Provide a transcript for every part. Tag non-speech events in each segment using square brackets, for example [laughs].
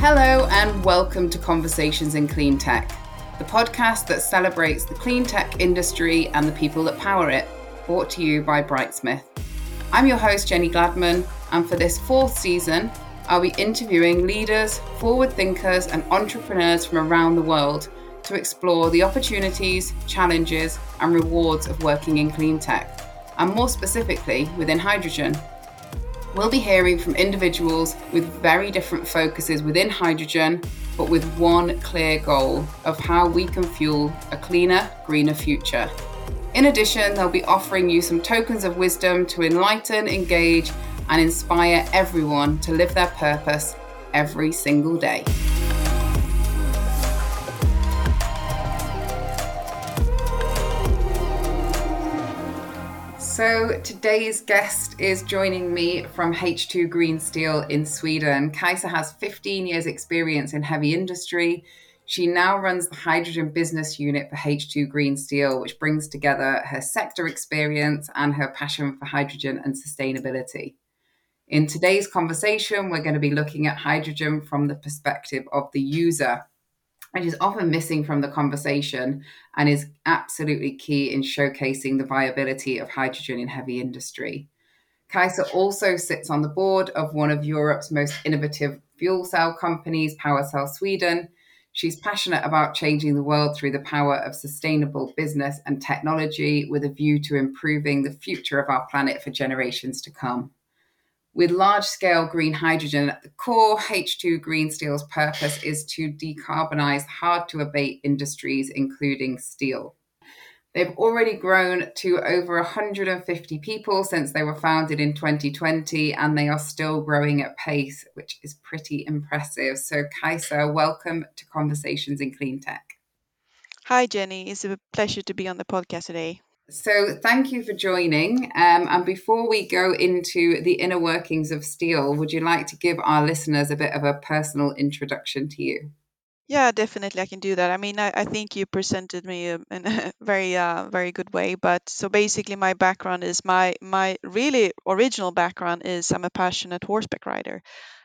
Hello, and welcome to Conversations in Clean Tech, the podcast that celebrates the clean tech industry and the people that power it, brought to you by Brightsmith. I'm your host, Jenny Gladman, and for this fourth season, I'll be interviewing leaders, forward thinkers, and entrepreneurs from around the world to explore the opportunities, challenges, and rewards of working in clean tech, and more specifically within hydrogen. We'll be hearing from individuals with very different focuses within hydrogen, but with one clear goal of how we can fuel a cleaner, greener future. In addition, they'll be offering you some tokens of wisdom to enlighten, engage, and inspire everyone to live their purpose every single day. So today's guest is joining me from H2 Green Steel in Sweden. Kajsa has 15 years experience in heavy industry. She now runs the hydrogen business unit for H2 Green Steel, which brings together her sector experience and her passion for hydrogen and sustainability. In today's conversation, we're going to be looking at hydrogen from the perspective of the user which is often missing from the conversation and is absolutely key in showcasing the viability of hydrogen in heavy industry. Kajsa also sits on the board of one of Europe's most innovative fuel cell companies, PowerCell Sweden. She's passionate about changing the world through the power of sustainable business and technology with a view to improving the future of our planet for generations to come. With large scale green hydrogen at the core, H2 Green Steel's purpose is to decarbonize hard to abate industries, including steel. They've already grown to over 150 people since they were founded in 2020, and they are still growing at pace, which is pretty impressive. So, Kajsa, welcome to Conversations in Clean Tech. Hi, Jenny. It's a pleasure to be on the podcast today. So, thank you for joining. Um, and before we go into the inner workings of steel, would you like to give our listeners a bit of a personal introduction to you? Yeah, definitely, I can do that. I mean, I, I think you presented me um, in a [laughs] very, uh, very good way. But so basically, my background is my my really original background is I'm a passionate horseback rider.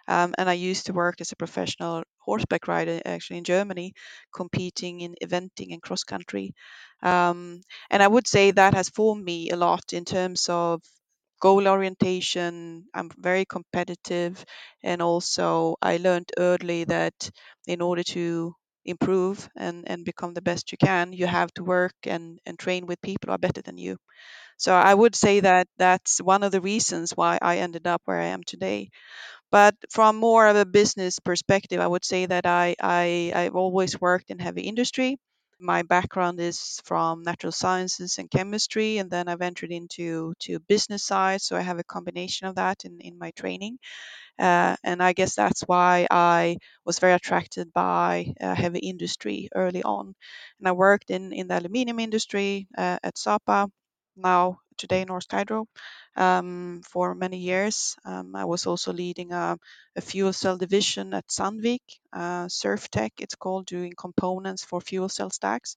Um, and I used to work as a professional horseback rider actually in Germany, competing in eventing and cross country. Um, and I would say that has formed me a lot in terms of goal orientation. I'm very competitive. And also, I learned early that in order to improve and, and become the best you can, you have to work and, and train with people who are better than you. So I would say that that's one of the reasons why I ended up where I am today. But from more of a business perspective, I would say that I, I I've always worked in heavy industry. My background is from natural sciences and chemistry, and then I've entered into to business side. So I have a combination of that in, in my training. Uh, and I guess that's why I was very attracted by uh, heavy industry early on. And I worked in, in the aluminium industry uh, at Sapa, now today Norsk Hydro, um, for many years. Um, I was also leading a, a, fuel cell division at Sandvik, uh, Surftech, it's called, doing components for fuel cell stacks.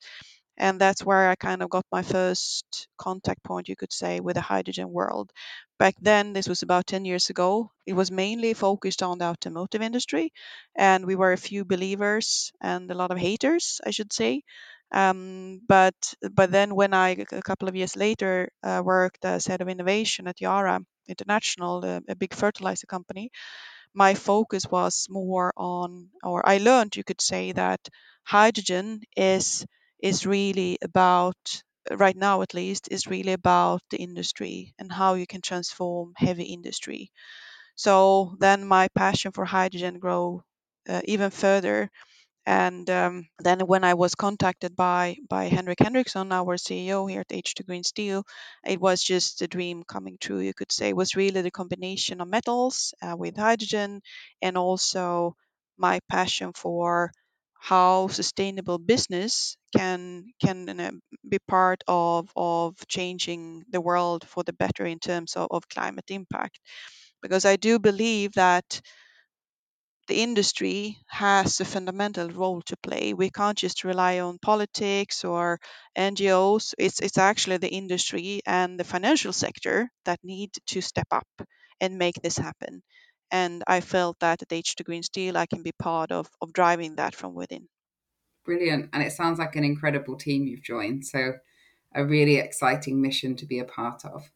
And that's where I kind of got my first contact point, you could say, with the hydrogen world. Back then, this was about 10 years ago, it was mainly focused on the automotive industry. And we were a few believers and a lot of haters, I should say. Um, but but then when I a couple of years later uh, worked as head of innovation at Yara International, a, a big fertilizer company, my focus was more on, or I learned, you could say, that hydrogen is is really about right now at least is really about the industry and how you can transform heavy industry. So then my passion for hydrogen grow uh, even further and um, then when I was contacted by by Henrik Henriksson, our CEO here at H2 Green Steel, it was just a dream coming true. You could say it was really the combination of metals uh, with hydrogen, and also my passion for how sustainable business can can uh, be part of of changing the world for the better in terms of, of climate impact. Because I do believe that the industry has a fundamental role to play. We can't just rely on politics or NGOs. It's it's actually the industry and the financial sector that need to step up and make this happen. And I felt that at H2 Green Steel, I can be part of, of driving that from within. Brilliant. And it sounds like an incredible team you've joined. So, a really exciting mission to be a part of.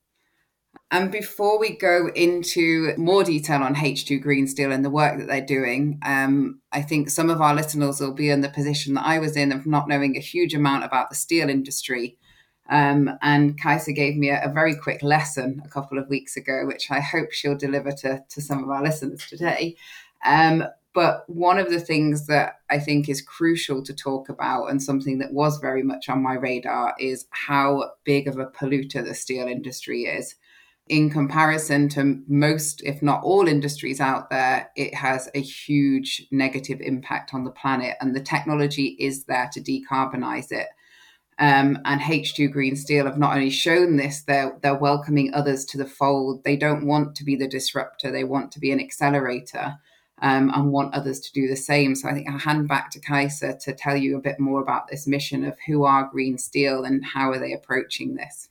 And before we go into more detail on H2 Green Steel and the work that they're doing, um, I think some of our listeners will be in the position that I was in of not knowing a huge amount about the steel industry. Um, and Kajsa gave me a, a, very quick lesson a couple of weeks ago, which I hope she'll deliver to, to some of our listeners today. Um, but one of the things that I think is crucial to talk about, and something that was very much on my radar, is how big of a polluter the steel industry is in comparison to most, if not all, industries out there, it has a huge negative impact on the planet, and the technology is there to decarbonize it. Um, and H2 Green Steel have not only shown this, they're, they're welcoming others to the fold. They don't want to be the disruptor, they want to be an accelerator um, and want others to do the same. So I think I'll hand back to Kajsa to tell you a bit more about this mission of who are Green Steel and how are they approaching this.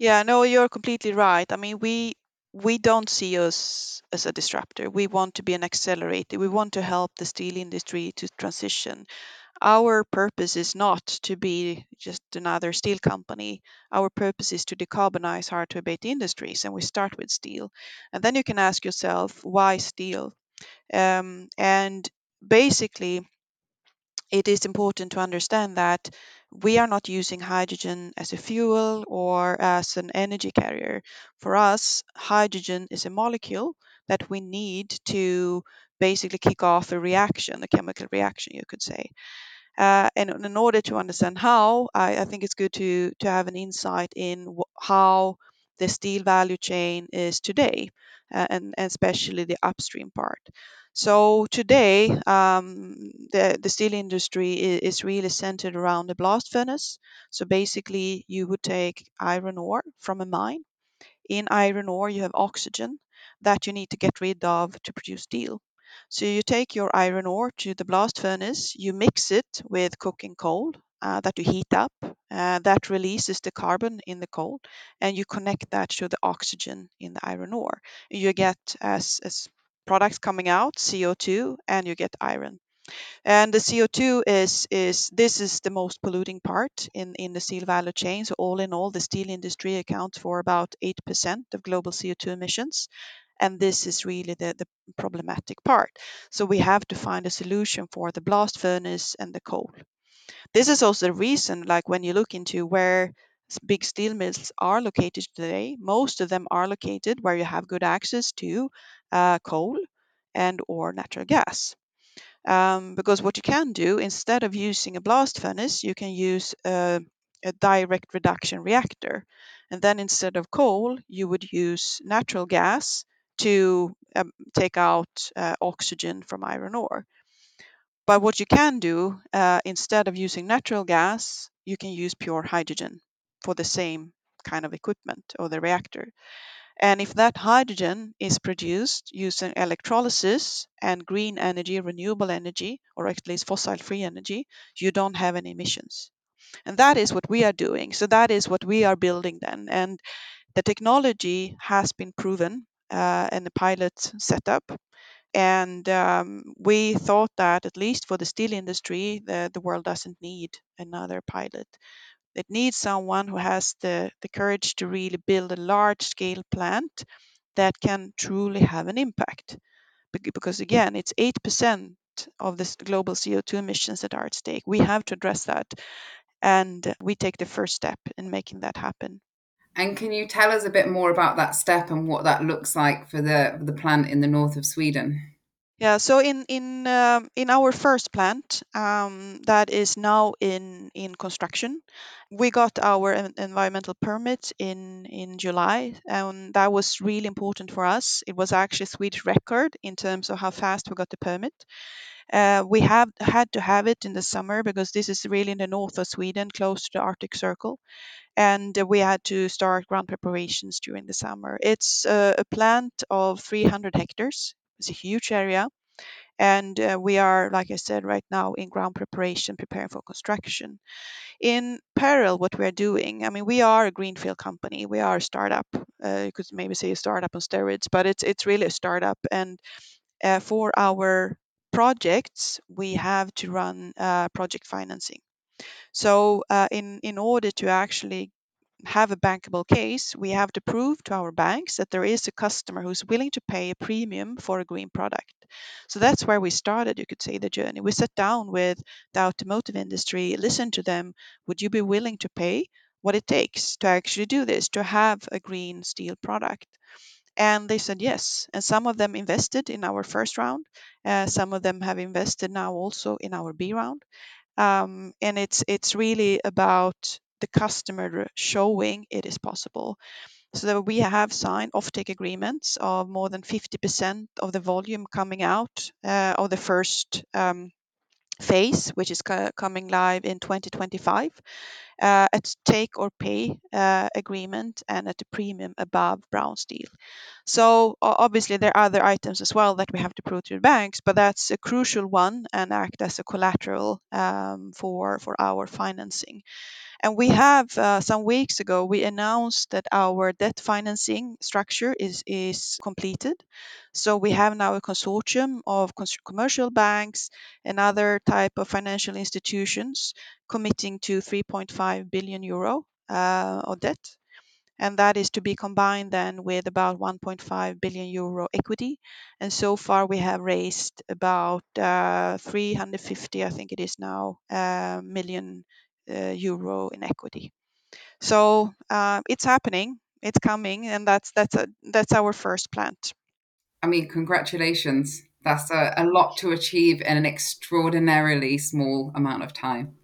Yeah, no, you're completely right. I mean, we we don't see us as a disruptor. We want to be an accelerator. We want to help the steel industry to transition. Our purpose is not to be just another steel company. Our purpose is to decarbonize hard to abate industries, and we start with steel. And then you can ask yourself, why steel? Um, and basically, it is important to understand that we are not using hydrogen as a fuel or as an energy carrier. For us, hydrogen is a molecule that we need to basically kick off a reaction, a chemical reaction, you could say. Uh, and in order to understand how, I, I, think it's good to, to have an insight in wh- how the steel value chain is today, uh, and, and especially the upstream part. So today, um, the, the steel industry is, is, really centered around the blast furnace. So basically, you would take iron ore from a mine. In iron ore, you have oxygen that you need to get rid of to produce steel. So you take your iron ore to the blast furnace, you mix it with coking coal uh, that you heat up, uh, that releases the carbon in the coal, and you connect that to the oxygen in the iron ore. You get as, as products coming out, CO2, and you get iron. And the CO2 is is this is the most polluting part in, in the steel value chain. So all in all, the steel industry accounts for about eight percent of global CO2 emissions. And this is really the, the problematic part. So we have to find a solution for the blast furnace and the coal. This is also the reason, like when you look into where big steel mills are located today, most of them are located where you have good access to uh, coal and or natural gas. Um, because what you can do instead of using a blast furnace, you can use a, a direct reduction reactor, and then instead of coal, you would use natural gas to um, take out uh, oxygen from iron ore. But what you can do uh, instead of using natural gas, you can use pure hydrogen for the same kind of equipment or the reactor. And if that hydrogen is produced using electrolysis and green energy, renewable energy, or at least fossil free energy, you don't have any emissions. And that is what we are doing. So that is what we are building then. And the technology has been proven uh, in the pilot setup. And um, we thought that at least for the steel industry, the, the world doesn't need another pilot. It needs someone who has the, the courage to really build a large scale plant that can truly have an impact. Because again, it's 8% of the global CO2 emissions that are at stake. We have to address that. And we take the first step in making that happen. And can you tell us a bit more about that step and what that looks like for the the plant in the north of Sweden? Yeah, so in in uh, in our first plant um, that is now in in construction, we got our environmental permit in in July, and that was really important for us. It was actually a Swedish record in terms of how fast we got the permit. Uh, we have had to have it in the summer because this is really in the north of Sweden, close to the Arctic Circle, and we had to start ground preparations during the summer. It's a, plant of 300 hectares it's a huge area. and uh, we are, like I said, right now in ground preparation, preparing for construction. In parallel, what we're doing, I mean, we are a greenfield company. We are a startup. Uh, you could maybe say a startup on steroids, but it's it's really a startup. And uh, for our projects, we have to run uh, project financing. So uh, in in order to actually have a bankable case, we have to prove to our banks that there is a customer who's willing to pay a premium for a green product. So that's where we started, you could say, the journey. We sat down with the automotive industry, listened to them. Would you be willing to pay what it takes to actually do this, to have a green steel product? And they said yes. And some of them invested in our first round. Uh, some of them have invested now also in our B round. Um, and it's it's really about the customer showing it is possible. So we have signed offtake agreements of more than 50% of the volume coming out uh, of the first um, phase, which is coming live in 2025, uh, at take or pay uh, agreement and at a premium above brown steel. So obviously there are other items as well that we have to prove to the banks, but that's a crucial one and act as a collateral um, for for our financing. And we have uh, some weeks ago we announced that our debt financing structure is is completed. So we have now a consortium of commercial banks and other type of financial institutions committing to 3.5 billion euro uh, of debt and that is to be combined then with about 1.5 billion euro equity. And so far we have raised about uh, 350, I think it is now, uh, million euro in equity. So uh, it's happening, it's coming, and that's that's a that's our first plant. I mean, congratulations. That's a, a lot to achieve in an extraordinarily small amount of time.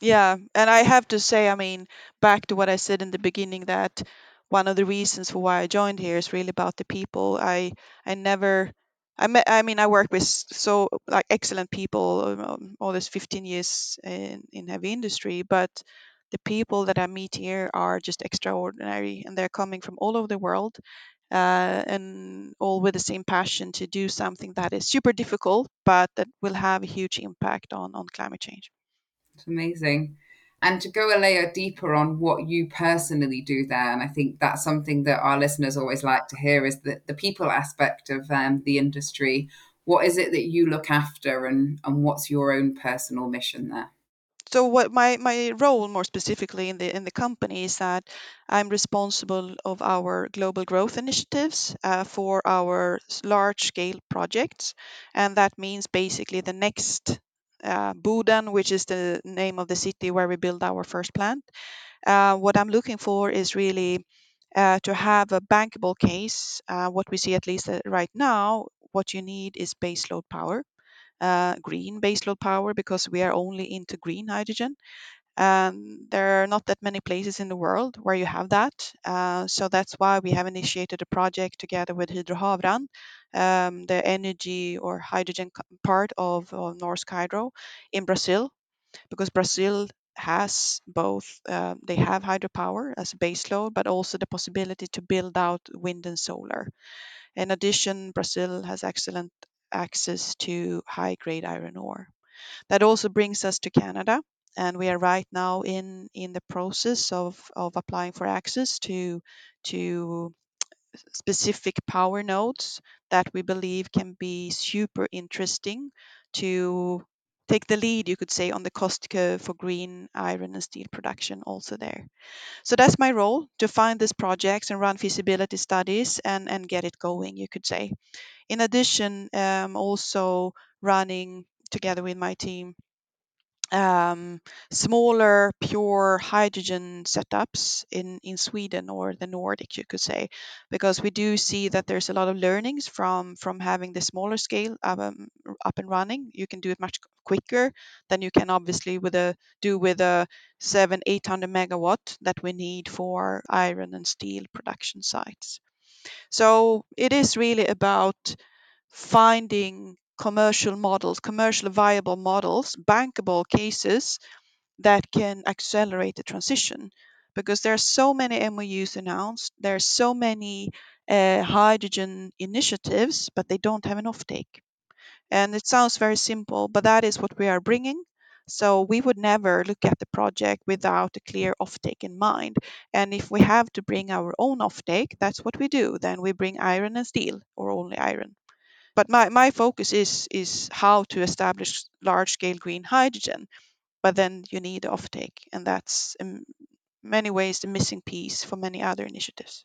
Yeah, and I have to say, I mean, back to what I said in the beginning, that one of the reasons for why I joined here is really about the people. I I never, I met, I mean, I work with so like excellent people um, all this 15 years in in heavy industry, but the people that I meet here are just extraordinary, and they're coming from all over the world. Uh, and all with the same passion to do something that is super difficult, but that will have a huge impact on, on climate change. It's amazing. And to go a layer deeper on what you personally do there, and I think that's something that our listeners always like to hear is the, the people aspect of um, the industry. What is it that you look after, and, and what's your own personal mission there? so what my my role more specifically in the in the company is that I'm responsible of our global growth initiatives uh, for our large scale projects, and that means basically the next uh, which is the name of the city where we build our first plant. Uh, what I'm looking for is really uh, to have a bankable case. Uh, what we see, at least uh, right now, what you need is baseload power, uh, green baseload power, because we are only into green hydrogen. Um, there are not that many places in the world where you have that. Uh, so that's why we have initiated a project together with Hydro Havrand, um, the energy or hydrogen part of, of Norsk Hydro in Brazil, because Brazil has both, uh, they have hydropower as a baseload, but also the possibility to build out wind and solar. In addition, Brazil has excellent access to high grade iron ore. That also brings us to Canada and we are right now in in the process of of applying for access to to specific power nodes that we believe can be super interesting to take the lead you could say on the cost curve for green iron and steel production also there. So that's my role to find these projects and run feasibility studies and and get it going you could say. In addition um, also running together with my team um, smaller pure hydrogen setups in, in Sweden or the Nordic, you could say, because we do see that there's a lot of learnings from from having the smaller scale um, up and running. You can do it much quicker than you can obviously with a do with a seven eight hundred megawatt that we need for iron and steel production sites. So it is really about finding commercial models, commercially viable models, bankable cases that can accelerate the transition. Because there are so many MOUs announced, there are so many uh, hydrogen initiatives, but they don't have an offtake. And it sounds very simple, but that is what we are bringing. So we would never look at the project without a clear offtake in mind. And if we have to bring our own offtake, that's what we do. Then we bring iron and steel, or only iron. But my, my focus is is how to establish large scale green hydrogen. But then you need offtake, and that's in many ways the missing piece for many other initiatives.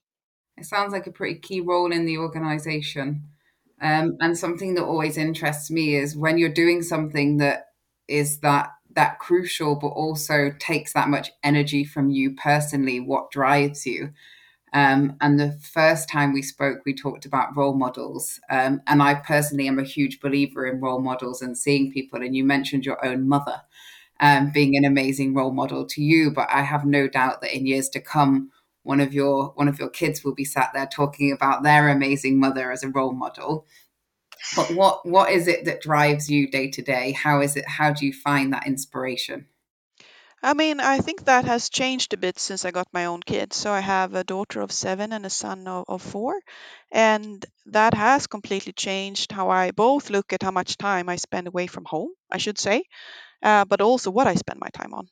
It sounds like a pretty key role in the organization. Um, and something that always interests me is when you're doing something that is that that crucial, but also takes that much energy from you personally. What drives you? Um, and the first time we spoke, we talked about role models. Um, and I personally am a huge believer in role models and seeing people. And you mentioned your own mother um, being an amazing role model to you, but I have no doubt that in years to come, one of your one of your kids will be sat there talking about their amazing mother as a role model but what what is it that drives you day to day how is it how do you find that inspiration I mean, I think that has changed a bit since I got my own kids. So I have a daughter of seven and a son of, of four. And that has completely changed how I both look at how much time I spend away from home, I should say, uh, but also what I spend my time on.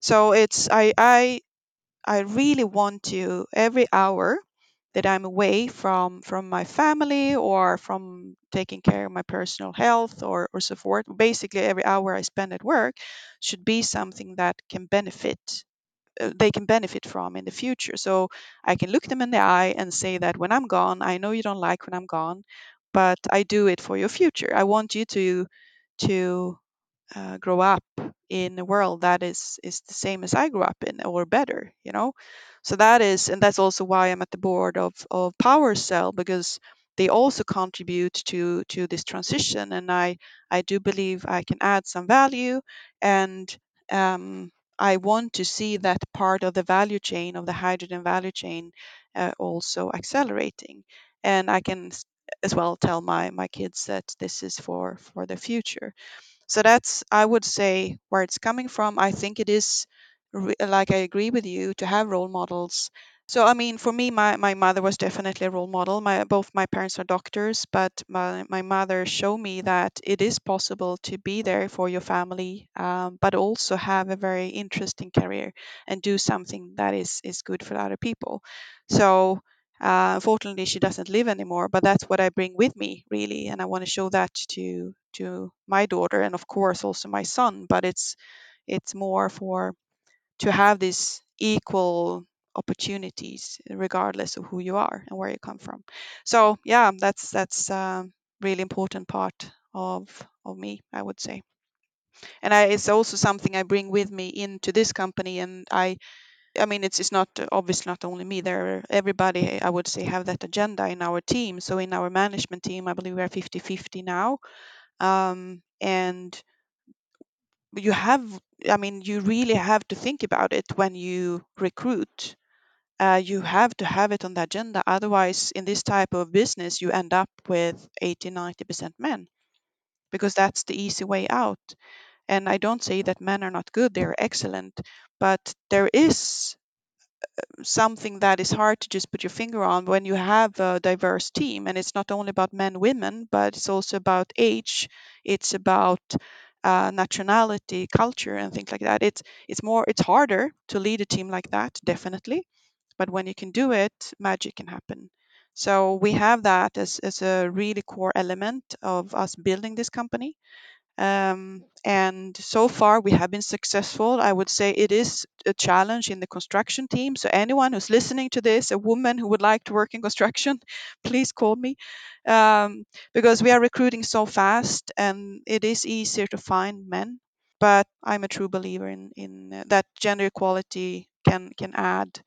So it's I I I really want to every hour that I'm away from from my family or from taking care of my personal health or, or so forth. Basically, every hour I spend at work should be something that can benefit uh, they can benefit from in the future. So I can look them in the eye and say that when I'm gone, I know you don't like when I'm gone, but I do it for your future. I want you to to uh, grow up in a world that is is the same as I grew up in or better, you know. So that is, and that's also why I'm at the board of of PowerCell because they also contribute to to this transition, and I I do believe I can add some value, and um, I want to see that part of the value chain of the hydrogen value chain uh, also accelerating, and I can as well tell my my kids that this is for for the future so that's i would say where it's coming from. I think it is like i agree with you to have role models. So i mean for me my, my mother was definitely a role model. My both my parents are doctors but my, my mother showed me that it is possible to be there for your family um, but also have a very interesting career and do something that is is good for other people. So uh, unfortunately, she doesn't live anymore, but that's what I bring with me, really, and I want to show that to to my daughter and of course also my son. But it's it's more for to have these equal opportunities regardless of who you are and where you come from. So yeah, that's that's a really important part of of me, I would say. And I, it's also something I bring with me into this company, and I I mean, it's it's not obviously not only me. There, everybody I would say have that agenda in our team. So in our management team, I believe we are 50-50 now, um, and you have. I mean, you really have to think about it when you recruit. Uh, you have to have it on the agenda. Otherwise, in this type of business, you end up with 80, 90% men because that's the easy way out. And I don't say that men are not good; they're excellent, but there is something that is hard to just put your finger on when you have a diverse team and it's not only about men women but it's also about age it's about uh, nationality culture and things like that. It's it's more it's harder to lead a team like that definitely but when you can do it magic can happen. So we have that as, as a really core element of us building this company um, and so far, we have been successful. I would say it is a challenge in the construction team. So, anyone who's listening to this, a woman who would like to work in construction, [laughs] please call me um, because we are recruiting so fast and it is easier to find men. But I'm a true believer in, in uh, that gender equality can, can add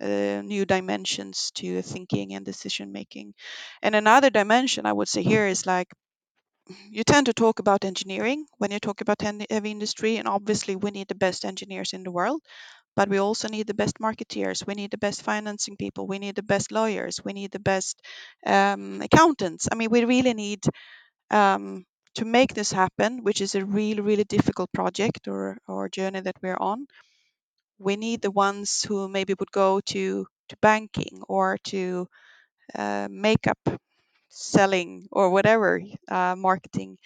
uh, new dimensions to thinking and decision making. And another dimension I would say here is like you tend to talk about engineering when you talk about heavy industry, and obviously we need the best engineers in the world, but we also need the best marketeers, we need the best financing people, we need the best lawyers, we need the best um, accountants. I mean, we really need um, to make this happen, which is a really, really difficult project or, or journey that we're on. We need the ones who maybe would go to, to banking or to uh, makeup selling or whatever uh, marketing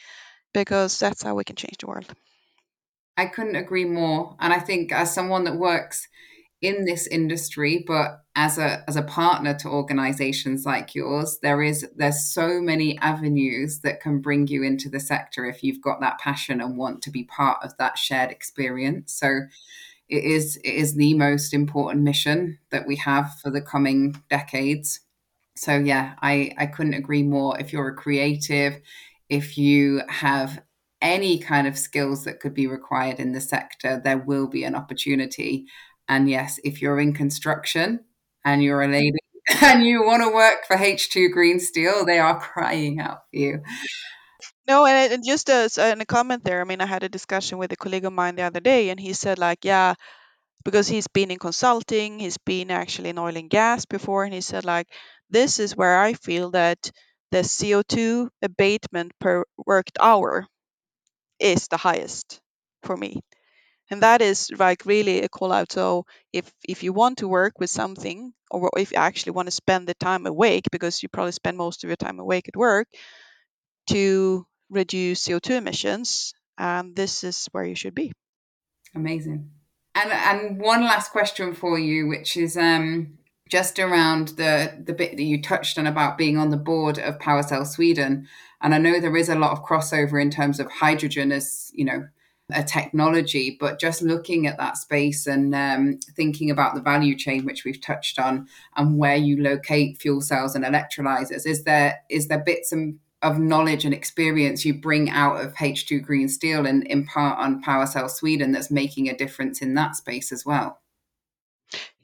because that's how we can change the world. I couldn't agree more and i think as someone that works in this industry but as a as a partner to organizations like yours there is there's so many avenues that can bring you into the sector if you've got that passion and want to be part of that shared experience. So it is it is the most important mission that we have for the coming decades so yeah i i couldn't agree more if you're a creative if you have any kind of skills that could be required in the sector there will be an opportunity and yes, if you're in construction and you're a lady [laughs] and you want to work for H2 Green Steel, they are crying out for you. No, and, and just as a comment there, I mean, I had a discussion with a colleague of mine the other day, and he said, like, yeah, because he's been in consulting, he's been actually in oil and gas before, and he said, like, this is where I feel that the CO2 abatement per worked hour is the highest for me. And that is like really a call out. So if if you want to work with something or if you actually want to spend the time awake because you probably spend most of your time awake at work to reduce co2 emissions and this is where you should be. Amazing and and one last question for you which is um just around the the bit that you touched on about being on the board of PowerCell Sweden, and I know there is a lot of crossover in terms of hydrogen as you know a technology, but just looking at that space and um, thinking about the value chain, which we've touched on, and where you locate fuel cells and electrolyzers, is there is there bits of knowledge and experience you bring out of H2 Green Steel and impart on PowerCell Sweden that's making a difference in that space as well?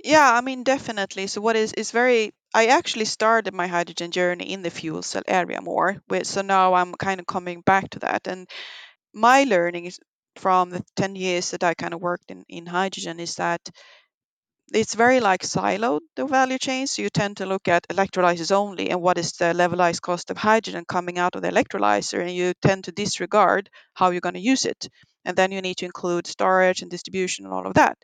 Yeah, I mean definitely. So what is is very I actually started my hydrogen journey in the fuel cell area more. With, so now I'm kind of coming back to that and my learning is from the 10 years that I kind of worked in, in hydrogen is that it's very like siloed the value chain. So you tend to look at electrolyzers only and what is the levelized cost of hydrogen coming out of the electrolyzer, and you tend to disregard how you're going to use it. And then you need to include storage and distribution and all of that.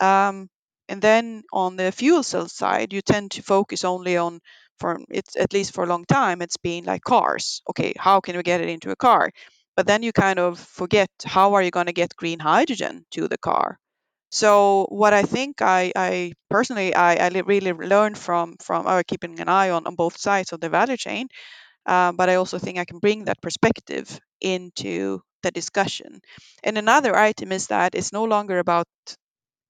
Um, and then on the fuel cell side, you tend to focus only on for it's at least for a long time, it's been like cars. Okay, how can we get it into a car? but then you kind of forget how are you going to get green hydrogen to the car so what i think i, I personally I, I really learned from from uh, keeping an eye on, on both sides of the value chain uh, but i also think i can bring that perspective into the discussion. And another item is that it's no longer about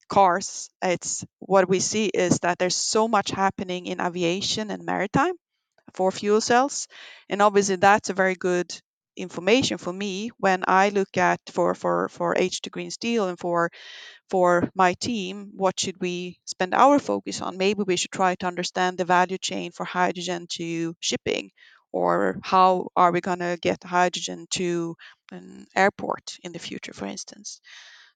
cars. It's what we see is that there's so much happening in aviation and maritime for fuel cells and obviously that's a very good information for me when I look at for for for H2 Green Steel and for for my team, what should we spend our focus on? Maybe we should try to understand the value chain for hydrogen to shipping, or how are we going to get hydrogen to an airport in the future, for instance.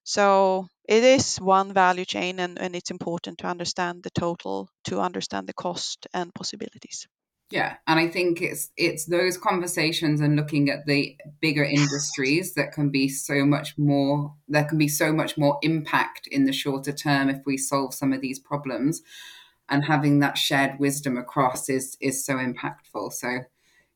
So it is one value chain, and, and it's important to understand the total to understand the cost and possibilities. Yeah, and I think it's it's those conversations and looking at the bigger industries that can be so much more there can be so much more impact in the shorter term if we solve some of these problems and having that shared wisdom across is is so impactful. So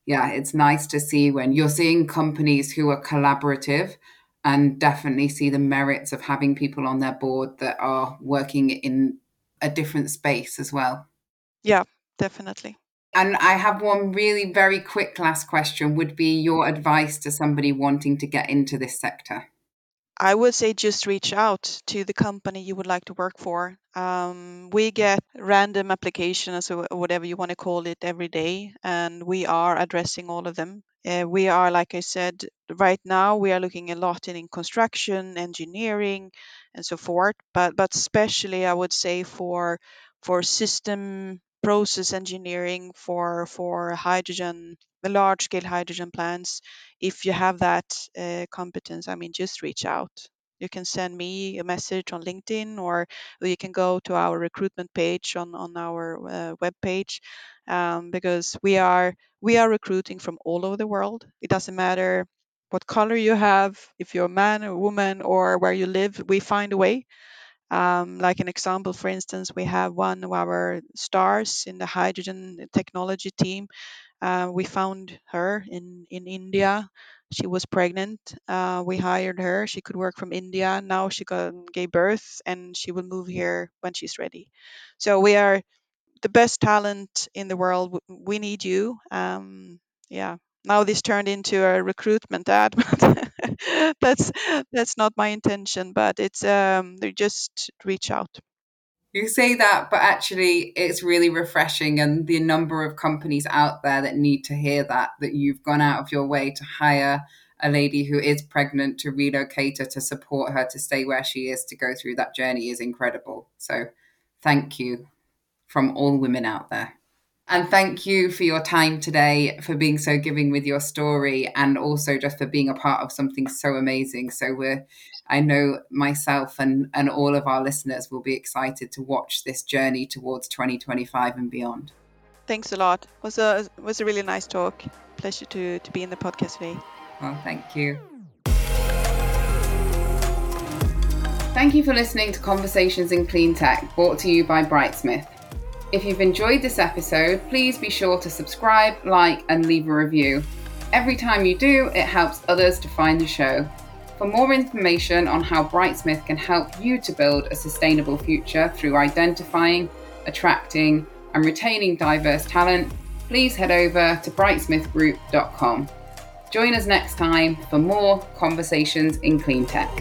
yeah, it's nice to see when you're seeing companies who are collaborative and definitely see the merits of having people on their board that are working in a different space as well. Yeah, definitely. And I have one really very quick last question would be your advice to somebody wanting to get into this sector? I would say just reach out to the company you would like to work for. Um, we get random applications or whatever you want to call it every day, and we are addressing all of them. Uh, we are, like I said, right now we are looking a lot in, in construction, engineering, and so forth. But but especially, I would say for for system process engineering for for hydrogen the large scale hydrogen plants if you have that uh, competence i mean just reach out. You can send me a message on linkedin or, you can go to our recruitment page on on our uh, web page um, because we are we are recruiting from all over the world. It doesn't matter what color you have if you're a man or woman or where you live we find a way um, like an example, for instance, we have one of our stars in the hydrogen technology team. Uh, we found her in, in India. She was pregnant. Uh, we hired her. She could work from India. Now she got, gave birth and she will move here when she's ready. So we are the best talent in the world. We need you. Um, yeah. Now this turned into a recruitment ad, [laughs] but that's that's not my intention. But it's um, they just reach out. You say that, but actually, it's really refreshing, and the number of companies out there that need to hear that that you've gone out of your way to hire a lady who is pregnant to relocate her to support her to stay where she is to go through that journey is incredible. So, thank you from all women out there. And thank you for your time today, for being so giving with your story, and also just for being a part of something so amazing. So we're, I know myself and and all of our listeners will be excited to watch this journey towards 2025 and beyond. Thanks a lot. It was a it was a really nice talk. Pleasure to to be in the podcast today. Well, thank you. Thank you for listening to Conversations in Clean Tech, brought to you by Brightsmith. If you've enjoyed this episode, please be sure to subscribe, like, and leave a review. Every time you do, it helps others to find the show. For more information on how Brightsmith can help you to build a sustainable future through identifying, attracting, and retaining diverse talent, please head over to brightsmithgroup.com. Join us next time for more conversations in clean tech.